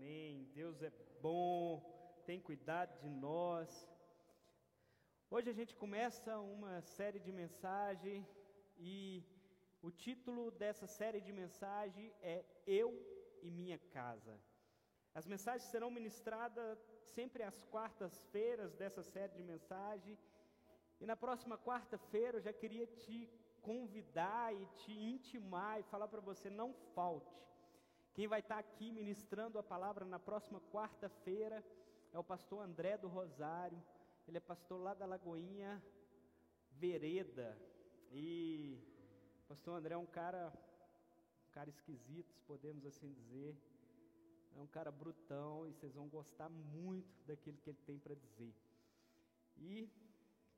Amém. Deus é bom, tem cuidado de nós. Hoje a gente começa uma série de mensagem e o título dessa série de mensagem é Eu e Minha Casa. As mensagens serão ministradas sempre às quartas-feiras dessa série de mensagem. E na próxima quarta-feira eu já queria te convidar e te intimar e falar para você: não falte. Quem vai estar aqui ministrando a palavra na próxima quarta-feira é o pastor André do Rosário. Ele é pastor lá da Lagoinha Vereda. E o pastor André é um cara, um cara esquisito, podemos assim dizer. É um cara brutão e vocês vão gostar muito daquilo que ele tem para dizer. E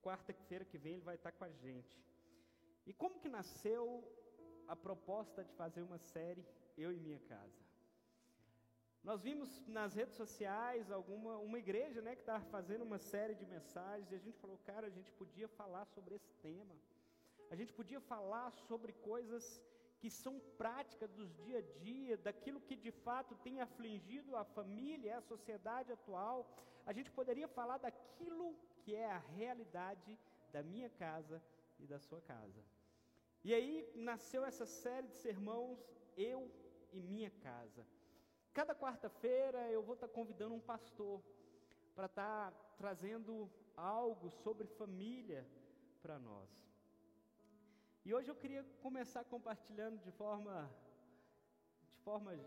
quarta-feira que vem ele vai estar com a gente. E como que nasceu a proposta de fazer uma série Eu e Minha Casa? Nós vimos nas redes sociais alguma uma igreja, né, que estava fazendo uma série de mensagens e a gente falou, cara, a gente podia falar sobre esse tema. A gente podia falar sobre coisas que são práticas dos dia a dia, daquilo que de fato tem afligido a família, a sociedade atual. A gente poderia falar daquilo que é a realidade da minha casa e da sua casa. E aí nasceu essa série de sermãos, Eu e Minha Casa. Cada quarta-feira eu vou estar convidando um pastor para estar trazendo algo sobre família para nós. E hoje eu queria começar compartilhando de forma, de forma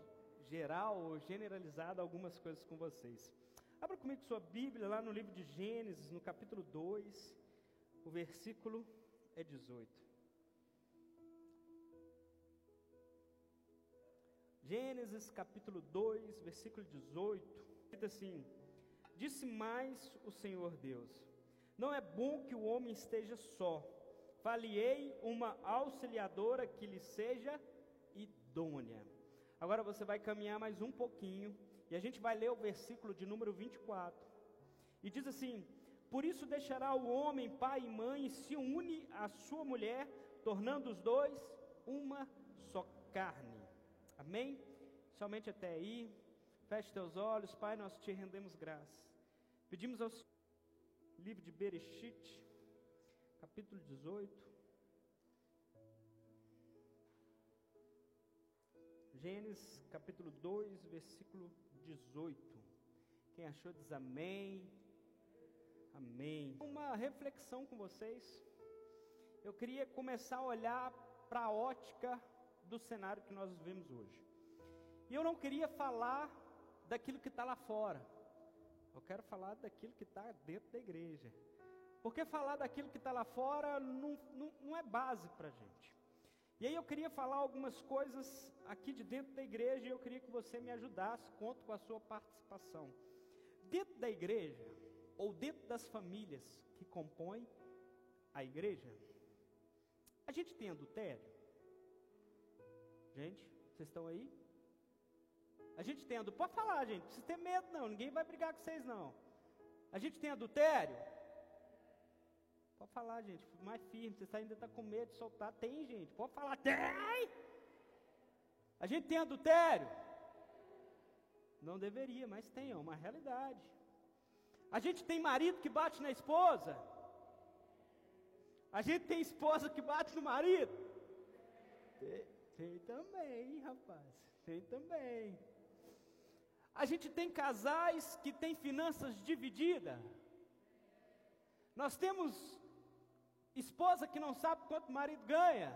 geral ou generalizada algumas coisas com vocês. Abra comigo sua Bíblia lá no livro de Gênesis, no capítulo 2, o versículo é 18. Gênesis capítulo 2, versículo 18, diz assim: Disse mais o Senhor Deus: Não é bom que o homem esteja só. Faliei uma auxiliadora que lhe seja idônea. Agora você vai caminhar mais um pouquinho e a gente vai ler o versículo de número 24. E diz assim: Por isso deixará o homem pai e mãe e se une à sua mulher, tornando os dois uma só carne. Amém? Somente até aí. Feche teus olhos, Pai, nós te rendemos graça. Pedimos ao livro de Bereshit, capítulo 18. Gênesis capítulo 2, versículo 18. Quem achou diz amém. Amém. Uma reflexão com vocês. Eu queria começar a olhar para a ótica do cenário que nós vivemos hoje. E eu não queria falar daquilo que está lá fora. Eu quero falar daquilo que está dentro da igreja. Porque falar daquilo que está lá fora não, não, não é base para a gente. E aí eu queria falar algumas coisas aqui de dentro da igreja e eu queria que você me ajudasse, conto com a sua participação. Dentro da igreja, ou dentro das famílias que compõem a igreja, a gente tem adultério? Gente, vocês estão aí? A gente tem adultério. Pode falar, gente. Não precisa ter medo, não. Ninguém vai brigar com vocês, não. A gente tem adultério? Pode falar, gente. Mais firme. Você ainda está com medo de soltar. Tem, gente. Pode falar. Tem! A gente tem adultério? Não deveria, mas tem. É uma realidade. A gente tem marido que bate na esposa? A gente tem esposa que bate no marido? Tem. Tem também, rapaz. Tem também. A gente tem casais que têm finanças divididas. Nós temos esposa que não sabe quanto o marido ganha.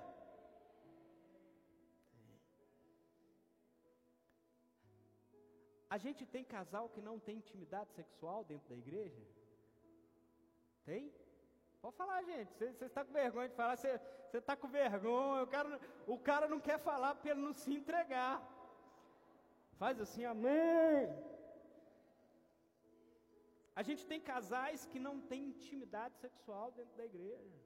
A gente tem casal que não tem intimidade sexual dentro da igreja? Tem? Pode falar, gente. Você está com vergonha de falar, você está com vergonha. O cara, o cara não quer falar para ele não se entregar. Faz assim, amém. A gente tem casais que não têm intimidade sexual dentro da igreja.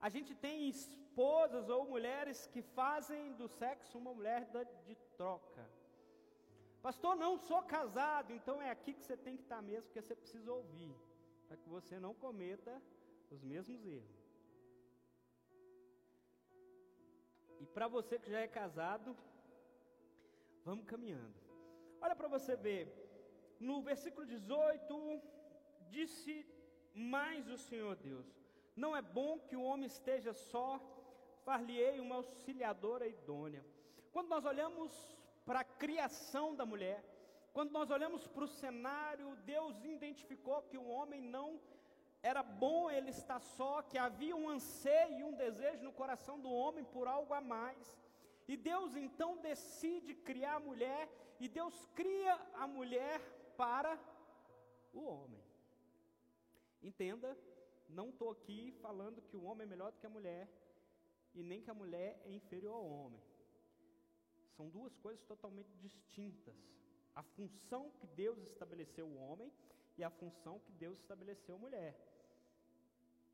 A gente tem esposas ou mulheres que fazem do sexo uma mulher de troca. Pastor, não sou casado, então é aqui que você tem que estar mesmo, porque você precisa ouvir para que você não cometa os mesmos erros. E para você que já é casado, Vamos caminhando. Olha para você ver. No versículo 18, disse mais o Senhor Deus: Não é bom que o homem esteja só, far-lhe-ei uma auxiliadora idônea. Quando nós olhamos para a criação da mulher, quando nós olhamos para o cenário, Deus identificou que o homem não era bom ele estar só, que havia um anseio e um desejo no coração do homem por algo a mais. E Deus então decide criar a mulher, e Deus cria a mulher para o homem. Entenda, não estou aqui falando que o homem é melhor do que a mulher, e nem que a mulher é inferior ao homem. São duas coisas totalmente distintas a função que Deus estabeleceu o homem e a função que Deus estabeleceu a mulher.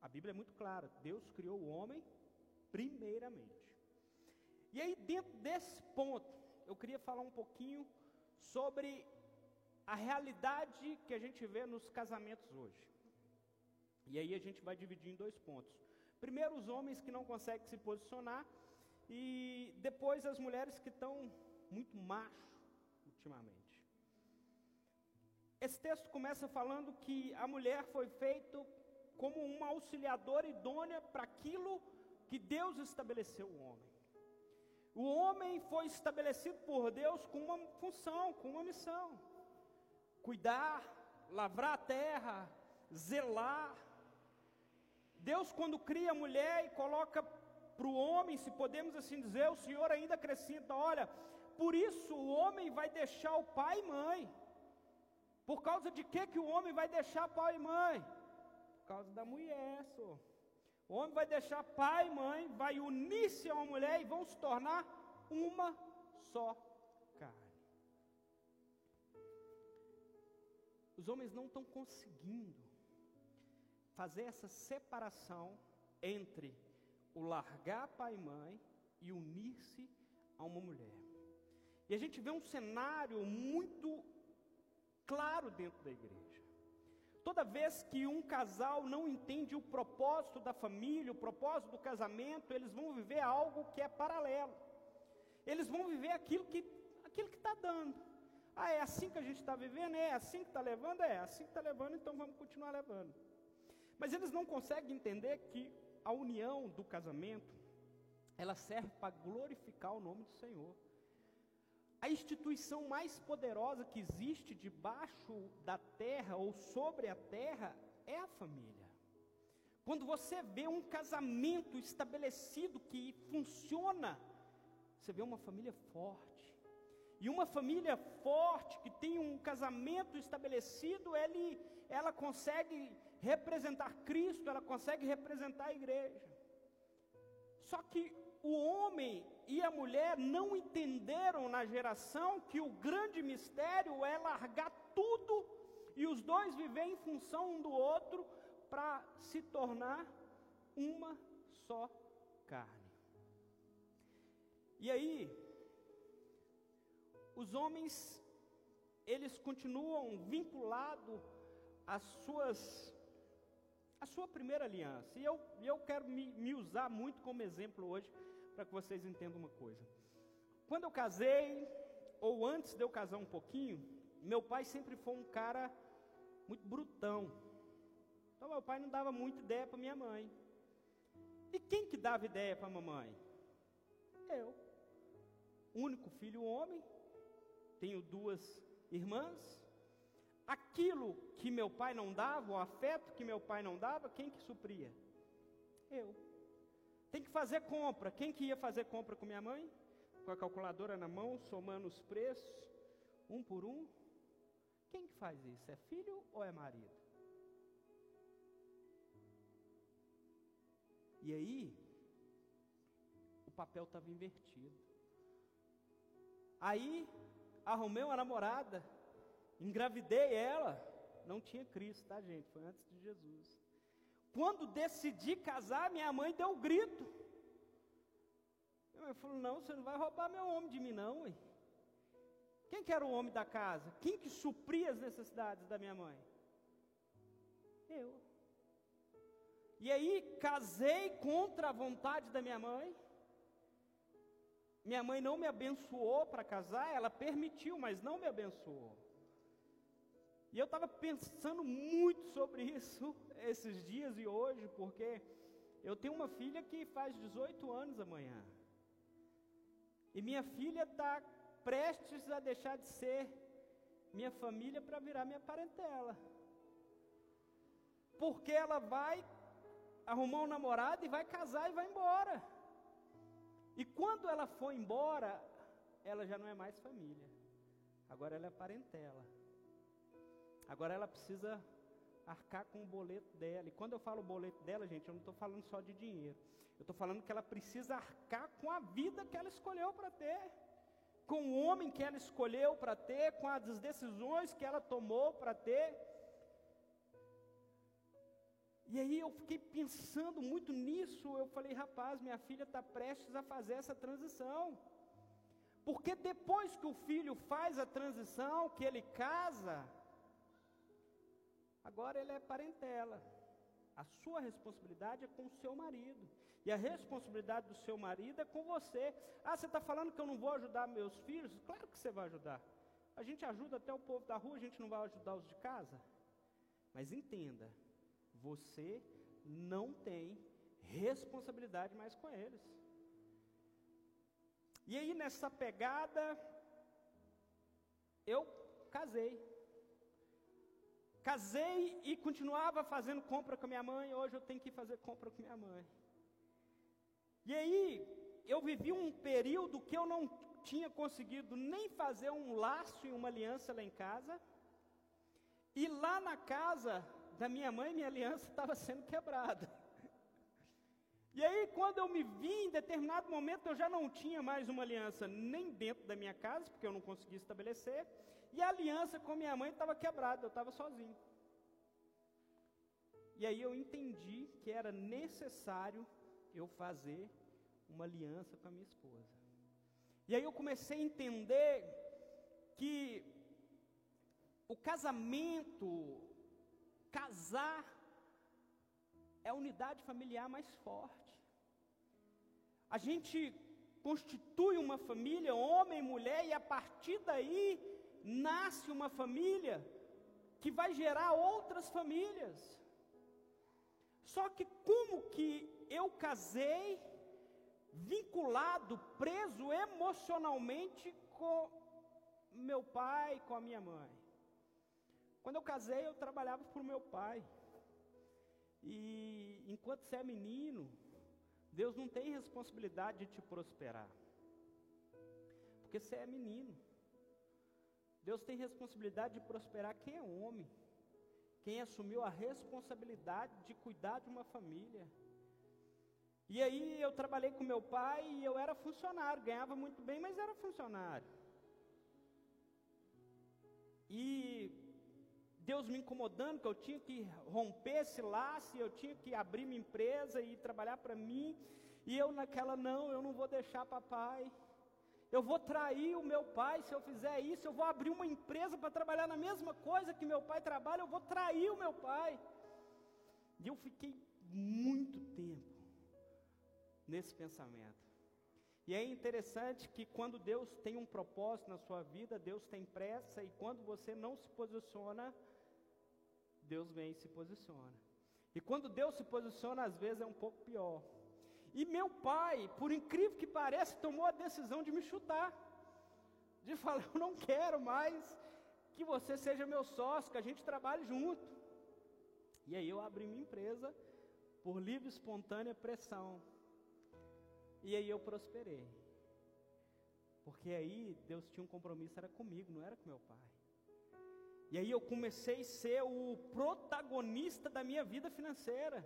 A Bíblia é muito clara: Deus criou o homem primeiramente. E aí, dentro desse ponto, eu queria falar um pouquinho sobre a realidade que a gente vê nos casamentos hoje. E aí a gente vai dividir em dois pontos. Primeiro, os homens que não conseguem se posicionar, e depois as mulheres que estão muito macho ultimamente. Esse texto começa falando que a mulher foi feita como uma auxiliadora idônea para aquilo que Deus estabeleceu o homem. O homem foi estabelecido por Deus com uma função, com uma missão: cuidar, lavrar a terra, zelar. Deus, quando cria a mulher e coloca para o homem, se podemos assim dizer, o Senhor ainda acrescenta: olha, por isso o homem vai deixar o pai e mãe por causa de que, que o homem vai deixar pai e mãe? Por causa da mulher, só. O homem vai deixar pai e mãe, vai unir-se a uma mulher e vão se tornar uma só carne. Os homens não estão conseguindo fazer essa separação entre o largar pai e mãe e unir-se a uma mulher. E a gente vê um cenário muito claro dentro da igreja. Toda vez que um casal não entende o propósito da família, o propósito do casamento, eles vão viver algo que é paralelo. Eles vão viver aquilo que aquilo que está dando. Ah, é assim que a gente está vivendo? É assim que está levando? É assim que está levando, então vamos continuar levando. Mas eles não conseguem entender que a união do casamento, ela serve para glorificar o nome do Senhor. A instituição mais poderosa que existe debaixo da terra ou sobre a terra é a família. Quando você vê um casamento estabelecido que funciona, você vê uma família forte. E uma família forte que tem um casamento estabelecido, ele, ela consegue representar Cristo, ela consegue representar a igreja. Só que o homem e a mulher não entenderam na geração que o grande mistério é largar tudo e os dois viver em função um do outro para se tornar uma só carne. E aí, os homens, eles continuam vinculados às suas a sua primeira aliança. E eu, eu quero me, me usar muito como exemplo hoje para que vocês entendam uma coisa. Quando eu casei, ou antes de eu casar um pouquinho, meu pai sempre foi um cara muito brutão. Então meu pai não dava muita ideia para minha mãe. E quem que dava ideia para a mamãe? Eu. Único filho homem, tenho duas irmãs. Aquilo que meu pai não dava, o afeto que meu pai não dava, quem que supria? Eu. Tem que fazer compra. Quem que ia fazer compra com minha mãe? Com a calculadora na mão, somando os preços, um por um. Quem que faz isso? É filho ou é marido? E aí, o papel estava invertido. Aí, arrumei uma namorada, engravidei ela, não tinha Cristo, tá gente? Foi antes de Jesus. Quando decidi casar, minha mãe deu um grito. Mãe falou: Não, você não vai roubar meu homem de mim, não. Ué. Quem que era o homem da casa? Quem que supria as necessidades da minha mãe? Eu. E aí casei contra a vontade da minha mãe. Minha mãe não me abençoou para casar, ela permitiu, mas não me abençoou. E eu estava pensando muito sobre isso esses dias e hoje, porque eu tenho uma filha que faz 18 anos amanhã. E minha filha está prestes a deixar de ser minha família para virar minha parentela. Porque ela vai arrumar um namorado e vai casar e vai embora. E quando ela for embora, ela já não é mais família. Agora ela é parentela. Agora ela precisa arcar com o boleto dela. E quando eu falo boleto dela, gente, eu não estou falando só de dinheiro. Eu estou falando que ela precisa arcar com a vida que ela escolheu para ter, com o homem que ela escolheu para ter, com as decisões que ela tomou para ter. E aí eu fiquei pensando muito nisso. Eu falei, rapaz, minha filha está prestes a fazer essa transição. Porque depois que o filho faz a transição, que ele casa, agora ele é parentela. A sua responsabilidade é com o seu marido. E a responsabilidade do seu marido é com você. Ah, você está falando que eu não vou ajudar meus filhos? Claro que você vai ajudar. A gente ajuda até o povo da rua, a gente não vai ajudar os de casa. Mas entenda, você não tem responsabilidade mais com eles. E aí nessa pegada, eu casei. Casei e continuava fazendo compra com a minha mãe, hoje eu tenho que fazer compra com minha mãe. E aí, eu vivi um período que eu não tinha conseguido nem fazer um laço e uma aliança lá em casa. E lá na casa da minha mãe, minha aliança estava sendo quebrada. E aí, quando eu me vi, em determinado momento, eu já não tinha mais uma aliança nem dentro da minha casa, porque eu não conseguia estabelecer, e a aliança com minha mãe estava quebrada, eu estava sozinho. E aí eu entendi que era necessário eu fazer uma aliança com a minha esposa. E aí eu comecei a entender que o casamento, casar, é a unidade familiar mais forte. A gente constitui uma família, homem e mulher, e a partir daí nasce uma família que vai gerar outras famílias. Só que como que eu casei vinculado, preso emocionalmente com meu pai, com a minha mãe? Quando eu casei, eu trabalhava para o meu pai. E enquanto você é menino, Deus não tem responsabilidade de te prosperar. Porque você é menino. Deus tem responsabilidade de prosperar quem é homem, quem assumiu a responsabilidade de cuidar de uma família. E aí eu trabalhei com meu pai e eu era funcionário, ganhava muito bem, mas era funcionário. E Deus me incomodando que eu tinha que romper esse laço, eu tinha que abrir minha empresa e trabalhar para mim. E eu naquela não, eu não vou deixar papai eu vou trair o meu pai se eu fizer isso, eu vou abrir uma empresa para trabalhar na mesma coisa que meu pai trabalha, eu vou trair o meu pai. E eu fiquei muito tempo nesse pensamento. E é interessante que quando Deus tem um propósito na sua vida, Deus tem pressa, e quando você não se posiciona, Deus vem e se posiciona. E quando Deus se posiciona, às vezes é um pouco pior. E meu pai, por incrível que pareça, tomou a decisão de me chutar. De falar, eu não quero mais que você seja meu sócio, que a gente trabalhe junto. E aí eu abri minha empresa por livre e espontânea pressão. E aí eu prosperei. Porque aí Deus tinha um compromisso, era comigo, não era com meu pai. E aí eu comecei a ser o protagonista da minha vida financeira.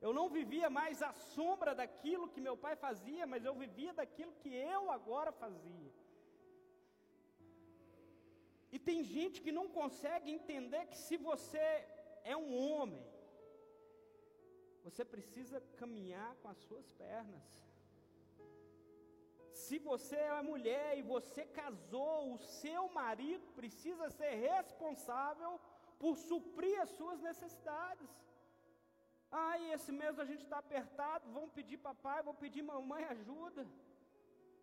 Eu não vivia mais à sombra daquilo que meu pai fazia, mas eu vivia daquilo que eu agora fazia. E tem gente que não consegue entender que se você é um homem, você precisa caminhar com as suas pernas. Se você é mulher e você casou, o seu marido precisa ser responsável por suprir as suas necessidades. Ai, esse mês a gente está apertado, vamos pedir papai, vou pedir mamãe ajuda.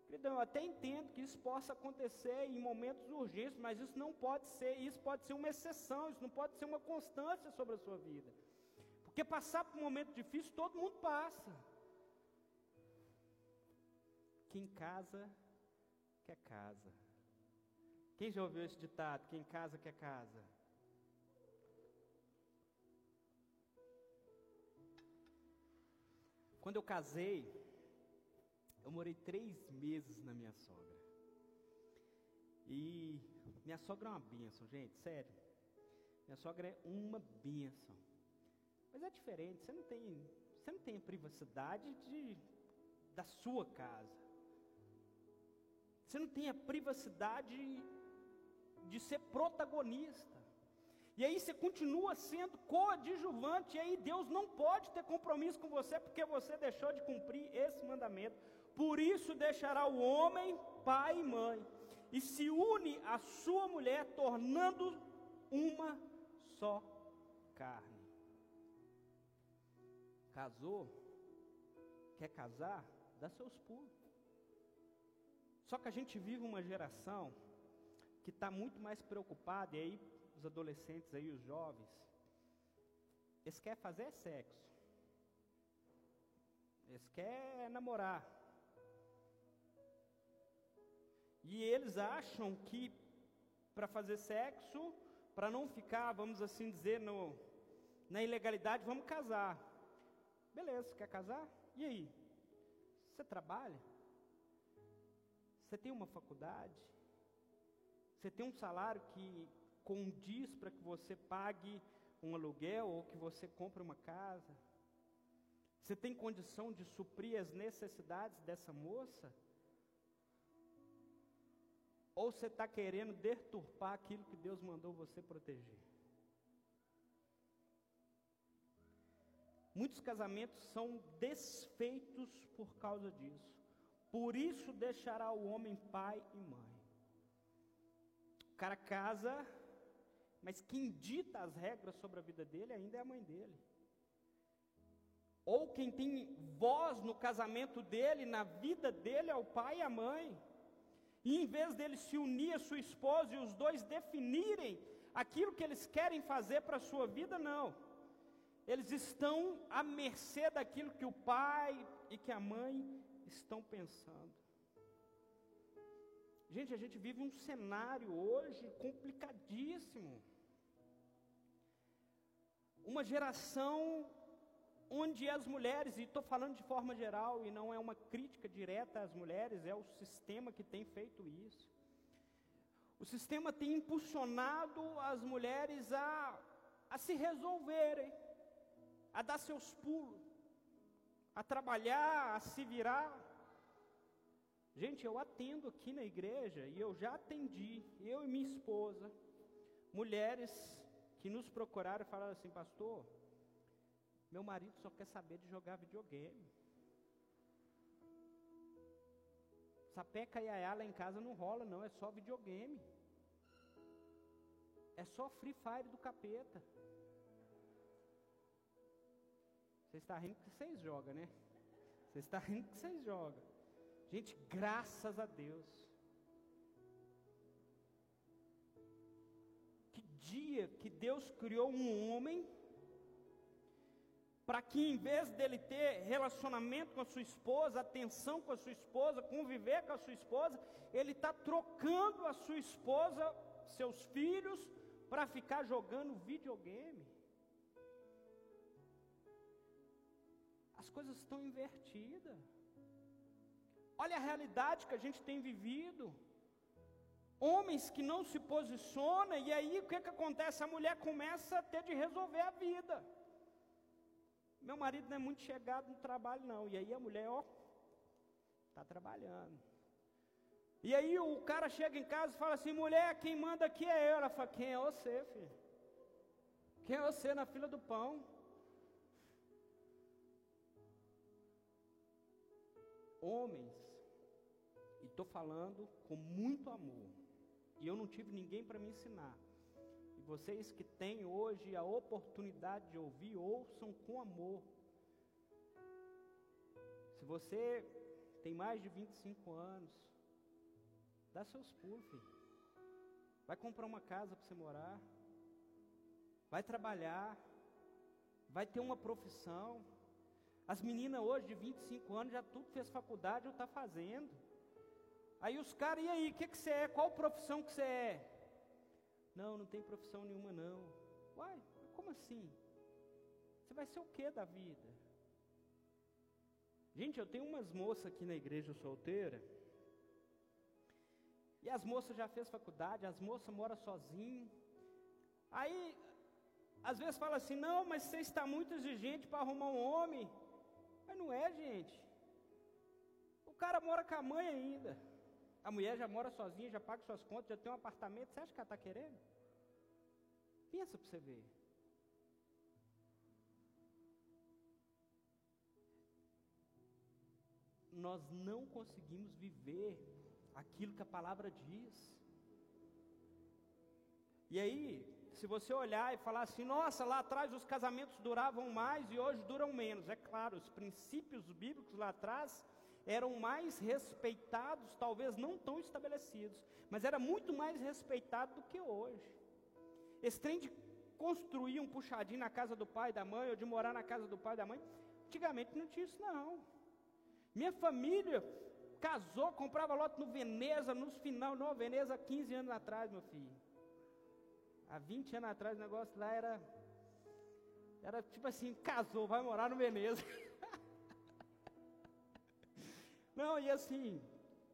Querido, eu até entendo que isso possa acontecer em momentos urgentes, mas isso não pode ser, isso pode ser uma exceção, isso não pode ser uma constância sobre a sua vida. Porque passar por um momento difícil, todo mundo passa. Quem casa, quer casa. Quem já ouviu esse ditado? Quem casa, quer casa. Quando eu casei, eu morei três meses na minha sogra. E minha sogra é uma bênção, gente, sério. Minha sogra é uma bênção. Mas é diferente, você não tem, você não tem a privacidade de, da sua casa. Você não tem a privacidade de ser protagonista. E aí você continua sendo coadjuvante, e aí Deus não pode ter compromisso com você porque você deixou de cumprir esse mandamento. Por isso deixará o homem pai e mãe, e se une à sua mulher, tornando uma só carne. Casou? Quer casar? Dá seus pulos. Só que a gente vive uma geração que está muito mais preocupada, e aí os adolescentes aí, os jovens, eles querem fazer sexo. Eles querem namorar. E eles acham que para fazer sexo, para não ficar, vamos assim dizer, no, na ilegalidade, vamos casar. Beleza, quer casar? E aí? Você trabalha? Você tem uma faculdade? Você tem um salário que condiz para que você pague um aluguel ou que você compre uma casa? Você tem condição de suprir as necessidades dessa moça? Ou você está querendo deturpar aquilo que Deus mandou você proteger? Muitos casamentos são desfeitos por causa disso. Por isso deixará o homem pai e mãe. O cara casa, mas quem dita as regras sobre a vida dele ainda é a mãe dele. Ou quem tem voz no casamento dele, na vida dele, é o pai e a mãe. E em vez dele se unir à sua esposa e os dois definirem aquilo que eles querem fazer para a sua vida, não. Eles estão à mercê daquilo que o pai e que a mãe estão pensando. Gente, a gente vive um cenário hoje complicadíssimo. Uma geração onde as mulheres, e estou falando de forma geral, e não é uma crítica direta às mulheres, é o sistema que tem feito isso. O sistema tem impulsionado as mulheres a, a se resolverem, a dar seus pulos, a trabalhar, a se virar. Gente, eu atendo aqui na igreja e eu já atendi, eu e minha esposa, mulheres que nos procuraram e falaram assim, pastor, meu marido só quer saber de jogar videogame. Sapeca e aiá lá em casa não rola, não, é só videogame. É só Free Fire do capeta. Você está rindo que vocês jogam, né? Você está rindo que vocês jogam. Gente, graças a Deus. Dia que Deus criou um homem para que em vez dele ter relacionamento com a sua esposa, atenção com a sua esposa, conviver com a sua esposa, ele está trocando a sua esposa, seus filhos, para ficar jogando videogame. as coisas estão invertidas. Olha a realidade que a gente tem vivido. Homens que não se posicionam, e aí o que, que acontece? A mulher começa a ter de resolver a vida. Meu marido não é muito chegado no trabalho, não. E aí a mulher, ó, está trabalhando. E aí o cara chega em casa e fala assim: mulher, quem manda aqui é eu. Ela fala: quem é você, filho? Quem é você na fila do pão? homens, e estou falando com muito amor, e eu não tive ninguém para me ensinar. E vocês que têm hoje a oportunidade de ouvir, ouçam com amor. Se você tem mais de 25 anos, dá seus pulos, filho. Vai comprar uma casa para você morar. Vai trabalhar. Vai ter uma profissão. As meninas hoje de 25 anos já tudo fez faculdade ou está fazendo. Aí os caras, e aí, o que, que você é? Qual profissão que você é? Não, não tem profissão nenhuma não. Uai, como assim? Você vai ser o que da vida? Gente, eu tenho umas moças aqui na igreja solteira. E as moças já fez faculdade, as moças moram sozinhas. Aí, às vezes fala assim, não, mas você está muito exigente para arrumar um homem. Mas não é, gente. O cara mora com a mãe ainda. A mulher já mora sozinha, já paga suas contas, já tem um apartamento. Você acha que ela está querendo? Pensa para você ver. Nós não conseguimos viver aquilo que a palavra diz. E aí, se você olhar e falar assim, nossa, lá atrás os casamentos duravam mais e hoje duram menos. É claro, os princípios bíblicos lá atrás eram mais respeitados, talvez não tão estabelecidos, mas era muito mais respeitado do que hoje. Esse trem de construir um puxadinho na casa do pai e da mãe, ou de morar na casa do pai e da mãe, antigamente não tinha isso não. Minha família casou, comprava lote no Veneza, nos final, no Veneza, 15 anos atrás, meu filho. Há 20 anos atrás o negócio lá era, era tipo assim, casou, vai morar no Veneza. Não, e assim,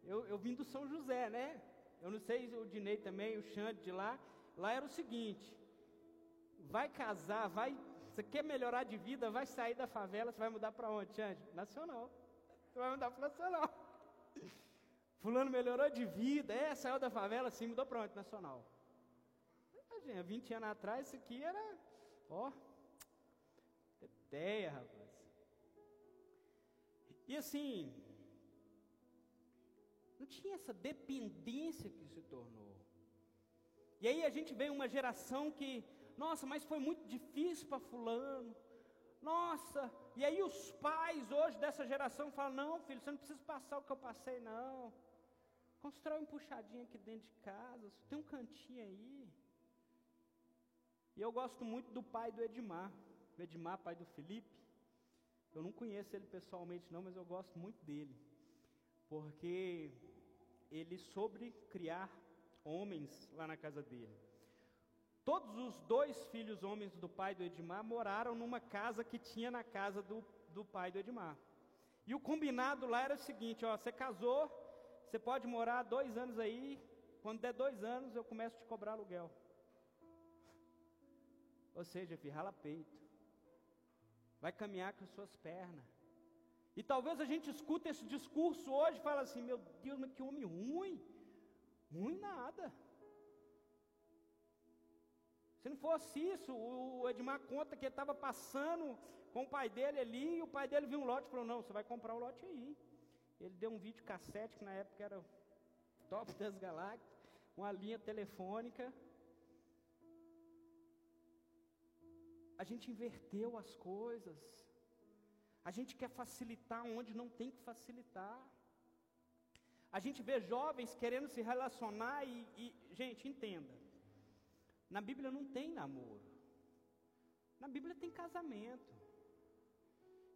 eu, eu vim do São José, né? Eu não sei o Dinei também, o Xande de lá. Lá era o seguinte: vai casar, vai. Você quer melhorar de vida, vai sair da favela, você vai mudar para onde, Xande? Nacional. Você vai mudar para Nacional. Fulano melhorou de vida, é, saiu da favela, sim, mudou para onde? Nacional. Imagina, 20 anos atrás, isso aqui era, ó, ideia, rapaz. E assim, não tinha essa dependência que se tornou. E aí a gente vê uma geração que, nossa, mas foi muito difícil para fulano. Nossa, e aí os pais hoje dessa geração falam: "Não, filho, você não precisa passar o que eu passei não. Constrói um puxadinho aqui dentro de casa, tem um cantinho aí". E eu gosto muito do pai do Edmar, o Edmar, pai do Felipe. Eu não conheço ele pessoalmente não, mas eu gosto muito dele. Porque ele sobre criar homens lá na casa dele. Todos os dois filhos homens do pai do Edmar moraram numa casa que tinha na casa do, do pai do Edmar. E o combinado lá era o seguinte: ó, você casou, você pode morar dois anos aí, quando der dois anos eu começo a te cobrar aluguel. Ou seja, filho, rala peito. Vai caminhar com as suas pernas. E talvez a gente escute esse discurso hoje e fala assim, meu Deus, mas que homem ruim. Ruim nada. Se não fosse isso, o Edmar conta que ele estava passando com o pai dele ali, e o pai dele viu um lote e falou, não, você vai comprar o lote aí. Ele deu um vídeo cassete, que na época era top das galáxias, uma linha telefônica. A gente inverteu as coisas. A gente quer facilitar onde não tem que facilitar. A gente vê jovens querendo se relacionar e, e, gente, entenda. Na Bíblia não tem namoro. Na Bíblia tem casamento.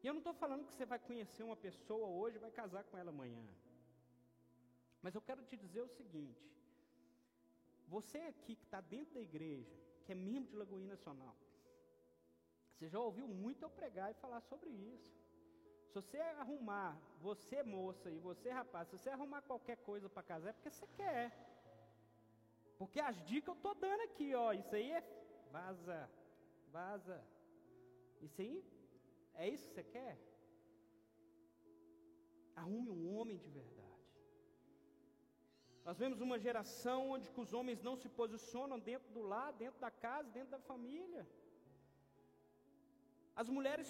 E eu não estou falando que você vai conhecer uma pessoa hoje e vai casar com ela amanhã. Mas eu quero te dizer o seguinte: você aqui que está dentro da igreja, que é membro de Lagoinha Nacional, você já ouviu muito eu pregar e falar sobre isso. Se você arrumar, você moça e você rapaz, se você arrumar qualquer coisa para casar, é porque você quer. Porque as dicas eu estou dando aqui, ó. Isso aí é. Vaza, vaza. Isso aí, é isso que você quer? Arrume um homem de verdade. Nós vemos uma geração onde os homens não se posicionam dentro do lar, dentro da casa, dentro da família. As mulheres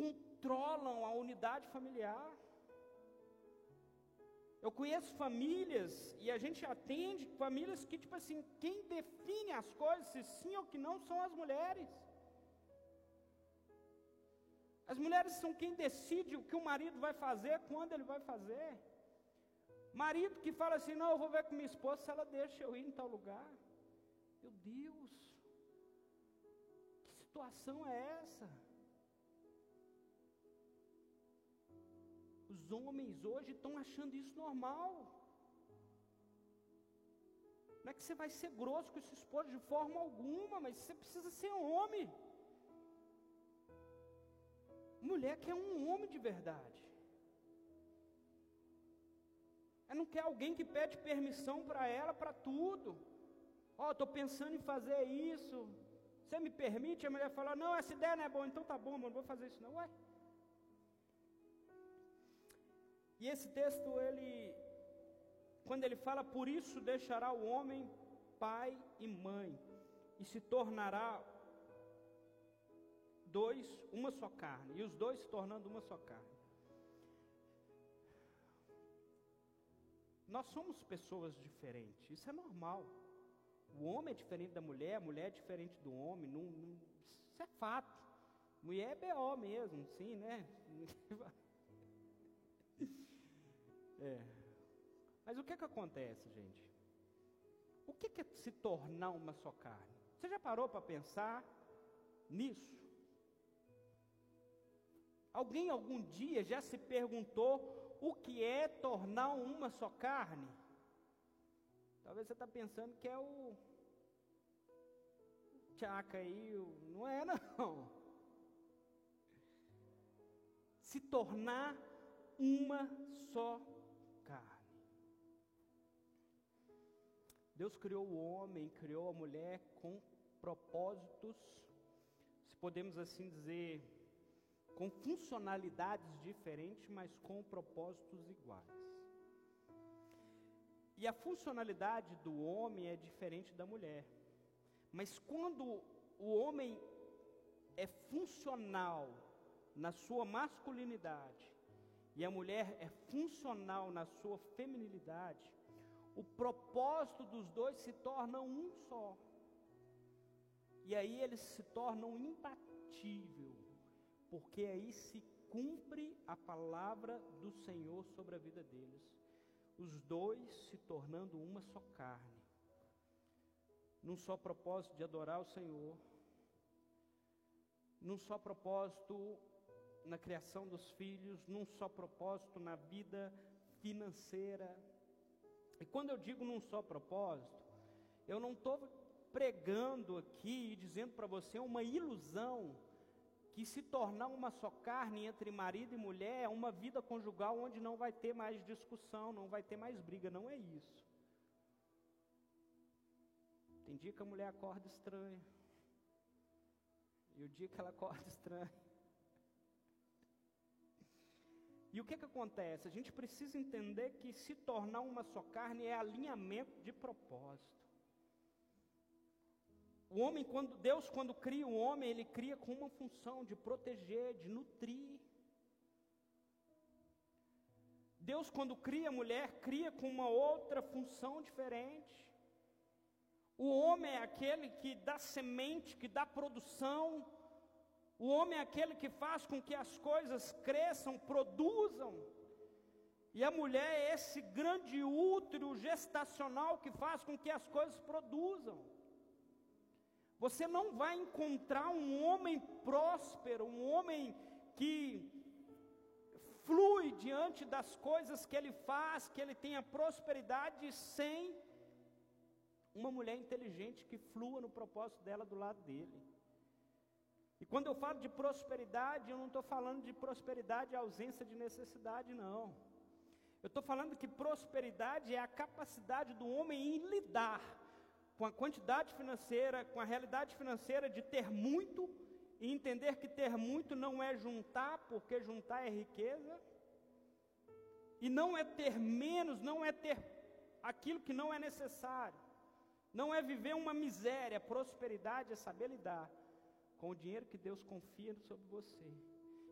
controlam a unidade familiar. Eu conheço famílias, e a gente atende famílias que, tipo assim, quem define as coisas, se sim ou que não, são as mulheres. As mulheres são quem decide o que o marido vai fazer, quando ele vai fazer. Marido que fala assim: não, eu vou ver com minha esposa se ela deixa eu ir em tal lugar. Meu Deus, situação é essa? Os homens hoje estão achando isso normal. Não é que você vai ser grosso com esse esposo de forma alguma, mas você precisa ser homem. Mulher quer um homem de verdade. Ela não quer alguém que pede permissão para ela para tudo. Ó, oh, estou pensando em fazer isso. Você me permite? A mulher fala, não, essa ideia não é boa, então tá bom, mano, não vou fazer isso não. Ué. E esse texto, ele, quando ele fala, por isso deixará o homem pai e mãe, e se tornará dois, uma só carne, e os dois se tornando uma só carne. Nós somos pessoas diferentes, isso é normal. O homem é diferente da mulher, a mulher é diferente do homem, não, não, isso é fato. Mulher é BO mesmo, sim, né? É. Mas o que que acontece, gente? O que, que é se tornar uma só carne? Você já parou para pensar nisso? Alguém algum dia já se perguntou o que é tornar uma só carne? Talvez você está pensando que é o tchaca aí, não é não. Se tornar uma só carne. Deus criou o homem, criou a mulher com propósitos, se podemos assim dizer, com funcionalidades diferentes, mas com propósitos iguais. E a funcionalidade do homem é diferente da mulher. Mas quando o homem é funcional na sua masculinidade e a mulher é funcional na sua feminilidade, o propósito dos dois se torna um só. E aí eles se tornam imbatíveis porque aí se cumpre a palavra do Senhor sobre a vida deles. Os dois se tornando uma só carne, num só propósito de adorar o Senhor, num só propósito na criação dos filhos, num só propósito na vida financeira. E quando eu digo num só propósito, eu não estou pregando aqui e dizendo para você uma ilusão que se tornar uma só carne entre marido e mulher é uma vida conjugal onde não vai ter mais discussão, não vai ter mais briga, não é isso. Tem dia que a mulher acorda estranha. E o dia que ela acorda estranha. E o que, que acontece? A gente precisa entender que se tornar uma só carne é alinhamento de propósito. O homem, quando Deus, quando cria o homem, ele cria com uma função de proteger, de nutrir. Deus, quando cria a mulher, cria com uma outra função diferente. O homem é aquele que dá semente, que dá produção. O homem é aquele que faz com que as coisas cresçam, produzam. E a mulher é esse grande útero gestacional que faz com que as coisas produzam. Você não vai encontrar um homem próspero, um homem que flui diante das coisas que ele faz, que ele tenha prosperidade, sem uma mulher inteligente que flua no propósito dela do lado dele. E quando eu falo de prosperidade, eu não estou falando de prosperidade ausência de necessidade, não. Eu estou falando que prosperidade é a capacidade do homem em lidar com a quantidade financeira, com a realidade financeira de ter muito e entender que ter muito não é juntar, porque juntar é riqueza, e não é ter menos, não é ter aquilo que não é necessário, não é viver uma miséria, prosperidade é saber lidar com o dinheiro que Deus confia sobre você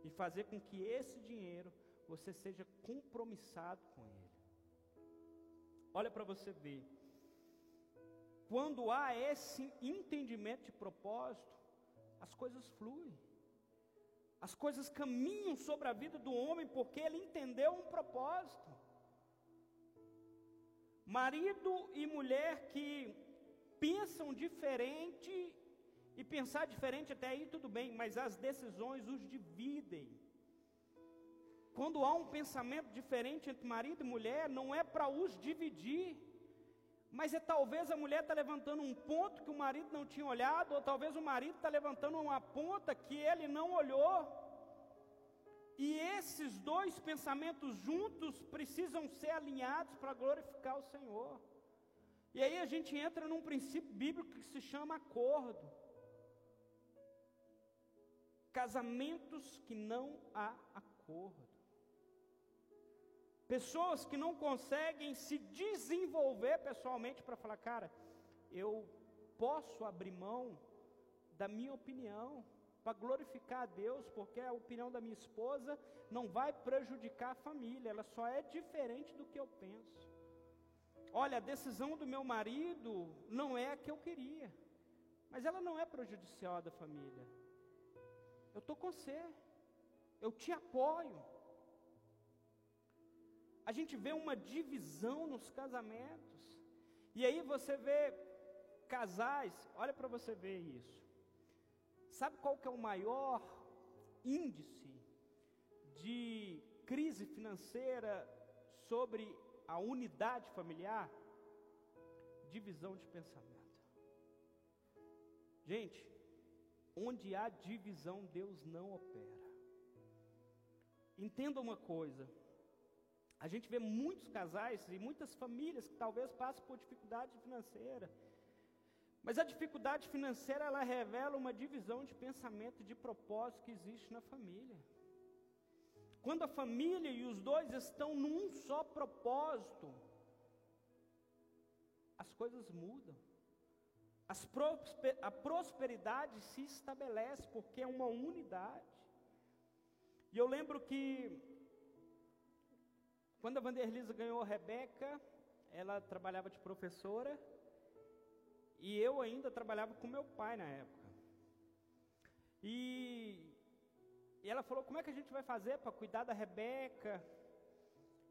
e fazer com que esse dinheiro você seja compromissado com ele. Olha para você ver. Quando há esse entendimento de propósito, as coisas fluem. As coisas caminham sobre a vida do homem porque ele entendeu um propósito. Marido e mulher que pensam diferente, e pensar diferente até aí tudo bem, mas as decisões os dividem. Quando há um pensamento diferente entre marido e mulher, não é para os dividir, mas é talvez a mulher está levantando um ponto que o marido não tinha olhado, ou talvez o marido está levantando uma ponta que ele não olhou. E esses dois pensamentos juntos precisam ser alinhados para glorificar o Senhor. E aí a gente entra num princípio bíblico que se chama acordo. Casamentos que não há acordo. Pessoas que não conseguem se desenvolver pessoalmente para falar, cara, eu posso abrir mão da minha opinião para glorificar a Deus, porque a opinião da minha esposa não vai prejudicar a família, ela só é diferente do que eu penso. Olha, a decisão do meu marido não é a que eu queria, mas ela não é prejudicial da família. Eu estou com você, eu te apoio. A gente vê uma divisão nos casamentos, e aí você vê casais, olha para você ver isso. Sabe qual que é o maior índice de crise financeira sobre a unidade familiar? Divisão de pensamento. Gente, onde há divisão, Deus não opera. Entenda uma coisa: a gente vê muitos casais e muitas famílias que talvez passem por dificuldade financeira. Mas a dificuldade financeira ela revela uma divisão de pensamento, de propósito que existe na família. Quando a família e os dois estão num só propósito, as coisas mudam. Prosper, a prosperidade se estabelece porque é uma unidade. E eu lembro que quando a Vanderlisa ganhou a Rebeca, ela trabalhava de professora e eu ainda trabalhava com meu pai na época. E, e ela falou: Como é que a gente vai fazer para cuidar da Rebeca?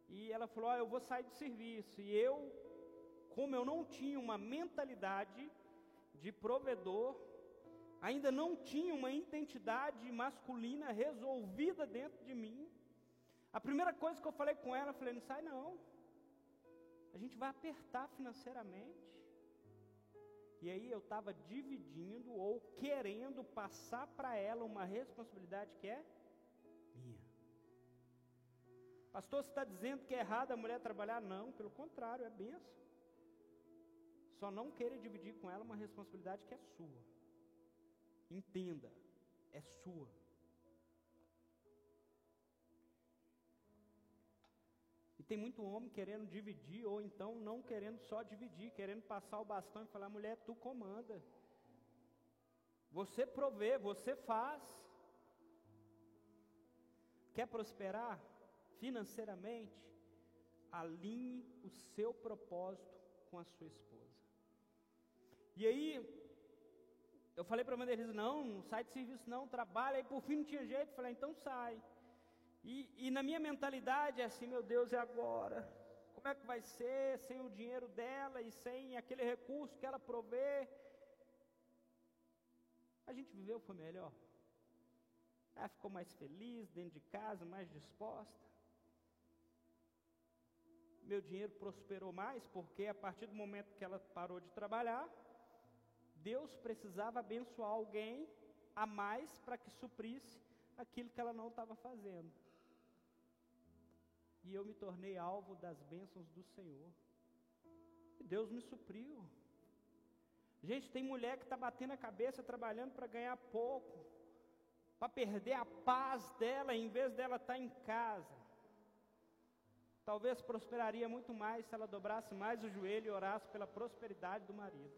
E ela falou: oh, Eu vou sair do serviço. E eu, como eu não tinha uma mentalidade de provedor, ainda não tinha uma identidade masculina resolvida dentro de mim, a primeira coisa que eu falei com ela, eu falei, não sai não. A gente vai apertar financeiramente. E aí eu estava dividindo ou querendo passar para ela uma responsabilidade que é minha. Pastor, você está dizendo que é errado a mulher trabalhar? Não, pelo contrário, é benção. Só não queira dividir com ela uma responsabilidade que é sua. Entenda, é sua. Tem muito homem querendo dividir, ou então não querendo só dividir, querendo passar o bastão e falar: mulher, tu comanda. Você provê, você faz. Quer prosperar financeiramente? Alinhe o seu propósito com a sua esposa. E aí, eu falei para a Vanderlisa: não, não sai de serviço, não, trabalha. E por fim não tinha jeito. Falei: então sai. E, e na minha mentalidade é assim, meu Deus, é agora. Como é que vai ser sem o dinheiro dela e sem aquele recurso que ela provê? A gente viveu, foi melhor. Ela ficou mais feliz dentro de casa, mais disposta. Meu dinheiro prosperou mais, porque a partir do momento que ela parou de trabalhar, Deus precisava abençoar alguém a mais para que suprisse aquilo que ela não estava fazendo e eu me tornei alvo das bênçãos do Senhor. E Deus me supriu. Gente, tem mulher que está batendo a cabeça trabalhando para ganhar pouco, para perder a paz dela em vez dela estar tá em casa. Talvez prosperaria muito mais se ela dobrasse mais o joelho e orasse pela prosperidade do marido,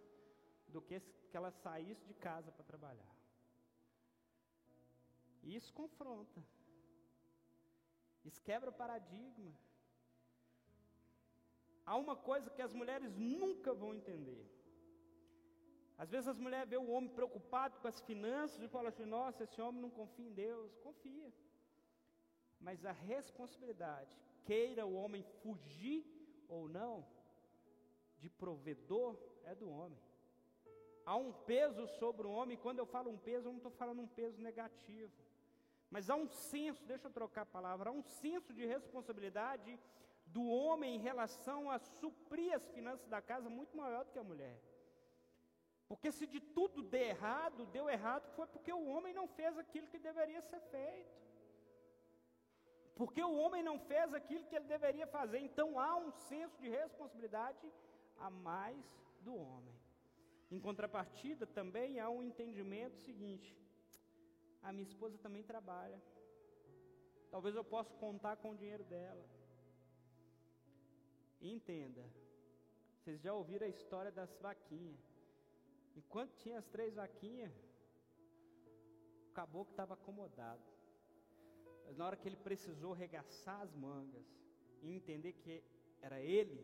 do que que ela saísse de casa para trabalhar. Isso confronta. Isso quebra o paradigma. Há uma coisa que as mulheres nunca vão entender. Às vezes as mulheres veem o homem preocupado com as finanças e falam assim: nossa, esse homem não confia em Deus. Confia. Mas a responsabilidade, queira o homem fugir ou não, de provedor, é do homem. Há um peso sobre o homem, quando eu falo um peso, eu não estou falando um peso negativo. Mas há um senso, deixa eu trocar a palavra, há um senso de responsabilidade do homem em relação a suprir as finanças da casa muito maior do que a mulher. Porque se de tudo der errado, deu errado, foi porque o homem não fez aquilo que deveria ser feito. Porque o homem não fez aquilo que ele deveria fazer. Então há um senso de responsabilidade a mais do homem. Em contrapartida, também há um entendimento seguinte: a minha esposa também trabalha. Talvez eu possa contar com o dinheiro dela. Entenda, vocês já ouviram a história das vaquinhas. Enquanto tinha as três vaquinhas, o caboclo estava acomodado. Mas na hora que ele precisou regaçar as mangas e entender que era ele,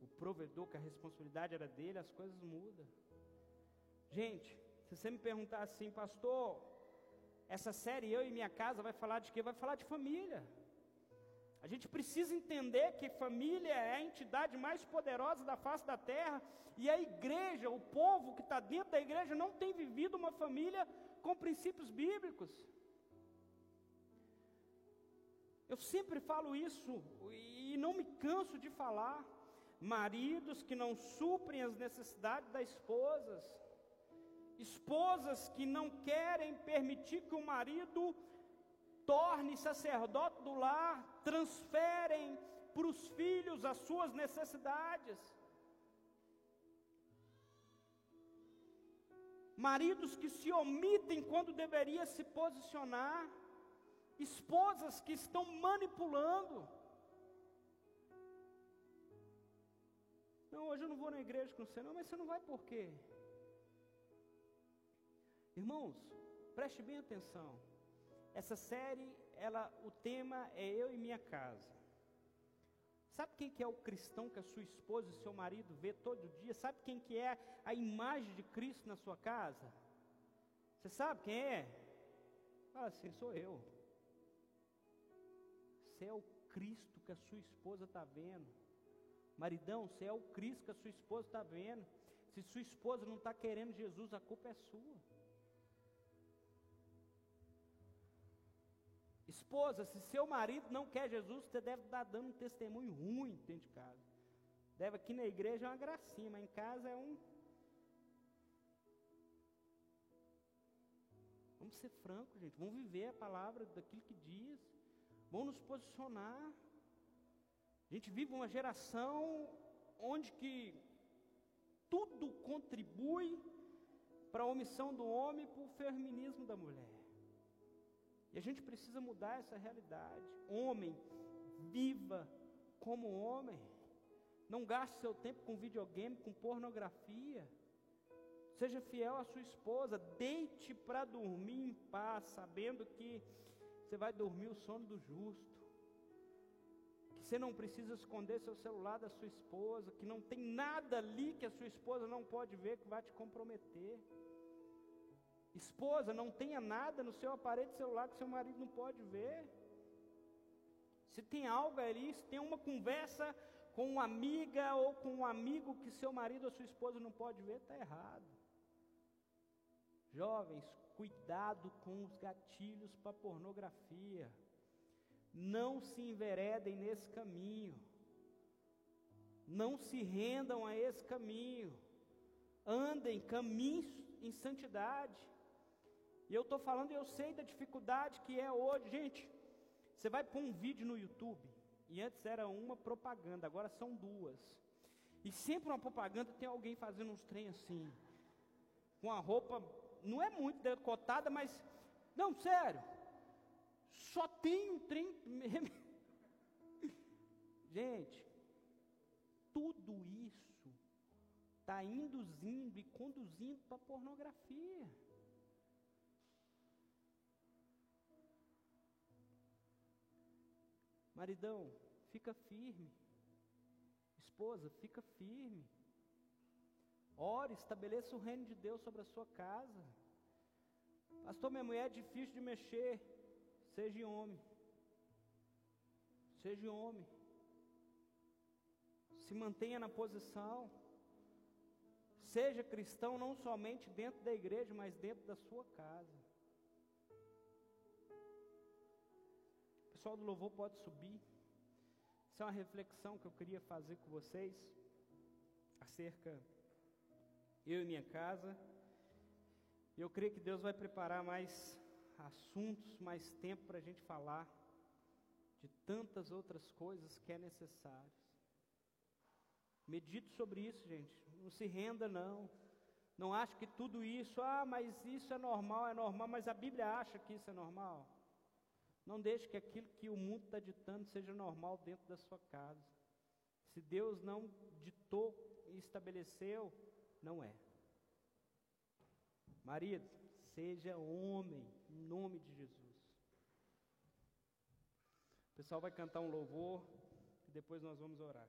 o provedor, que a responsabilidade era dele, as coisas mudam. Gente, se você me perguntar assim, pastor, essa série Eu e Minha Casa vai falar de quê? Vai falar de família. A gente precisa entender que família é a entidade mais poderosa da face da terra e a igreja, o povo que está dentro da igreja, não tem vivido uma família com princípios bíblicos. Eu sempre falo isso e não me canso de falar. Maridos que não suprem as necessidades das esposas, esposas que não querem permitir que o marido torne sacerdote do lar, transferem para os filhos as suas necessidades. Maridos que se omitem quando deveria se posicionar, esposas que estão manipulando. Não, hoje eu não vou na igreja com você, não, mas você não vai por quê? Irmãos, preste bem atenção. Essa série, ela, o tema é eu e minha casa. Sabe quem que é o cristão que a sua esposa e seu marido vê todo dia? Sabe quem que é a imagem de Cristo na sua casa? Você sabe quem é? Fala assim, sou eu. Você é o Cristo que a sua esposa está vendo. Maridão, você é o Cristo que a sua esposa está vendo. Se sua esposa não está querendo Jesus, a culpa é sua. Esposa, se seu marido não quer Jesus, você deve estar dando um testemunho ruim dentro de casa. Deve aqui na igreja é uma gracinha, mas em casa é um. Vamos ser francos, gente. Vamos viver a palavra daquilo que diz. Vamos nos posicionar. A gente vive uma geração onde que tudo contribui para a omissão do homem e para o feminismo da mulher. E a gente precisa mudar essa realidade. Homem, viva como homem. Não gaste seu tempo com videogame, com pornografia. Seja fiel à sua esposa. Deite para dormir em paz, sabendo que você vai dormir o sono do justo. Que você não precisa esconder seu celular da sua esposa. Que não tem nada ali que a sua esposa não pode ver que vai te comprometer. Esposa, não tenha nada no seu aparelho celular que seu marido não pode ver. Se tem algo ali, se tem uma conversa com uma amiga ou com um amigo que seu marido ou sua esposa não pode ver, está errado. Jovens, cuidado com os gatilhos para pornografia. Não se enveredem nesse caminho. Não se rendam a esse caminho. Andem caminhos em santidade. E eu estou falando, eu sei da dificuldade que é hoje. Gente, você vai pôr um vídeo no YouTube, e antes era uma propaganda, agora são duas. E sempre uma propaganda tem alguém fazendo uns trem assim, com a roupa, não é muito decotada, mas, não, sério, só tem um trem. Gente, tudo isso está induzindo e conduzindo para pornografia. Maridão, fica firme. Esposa, fica firme. Ore, estabeleça o reino de Deus sobre a sua casa. Pastor, minha mulher é difícil de mexer. Seja homem. Seja homem. Se mantenha na posição. Seja cristão não somente dentro da igreja, mas dentro da sua casa. Pessoal do louvor pode subir. Isso é uma reflexão que eu queria fazer com vocês acerca eu e minha casa. Eu creio que Deus vai preparar mais assuntos, mais tempo para a gente falar de tantas outras coisas que é necessário. Medite sobre isso, gente. Não se renda, não. Não ache que tudo isso, ah, mas isso é normal, é normal, mas a Bíblia acha que isso é normal. Não deixe que aquilo que o mundo está ditando seja normal dentro da sua casa. Se Deus não ditou e estabeleceu, não é. Marido, seja homem, em nome de Jesus. O pessoal vai cantar um louvor e depois nós vamos orar.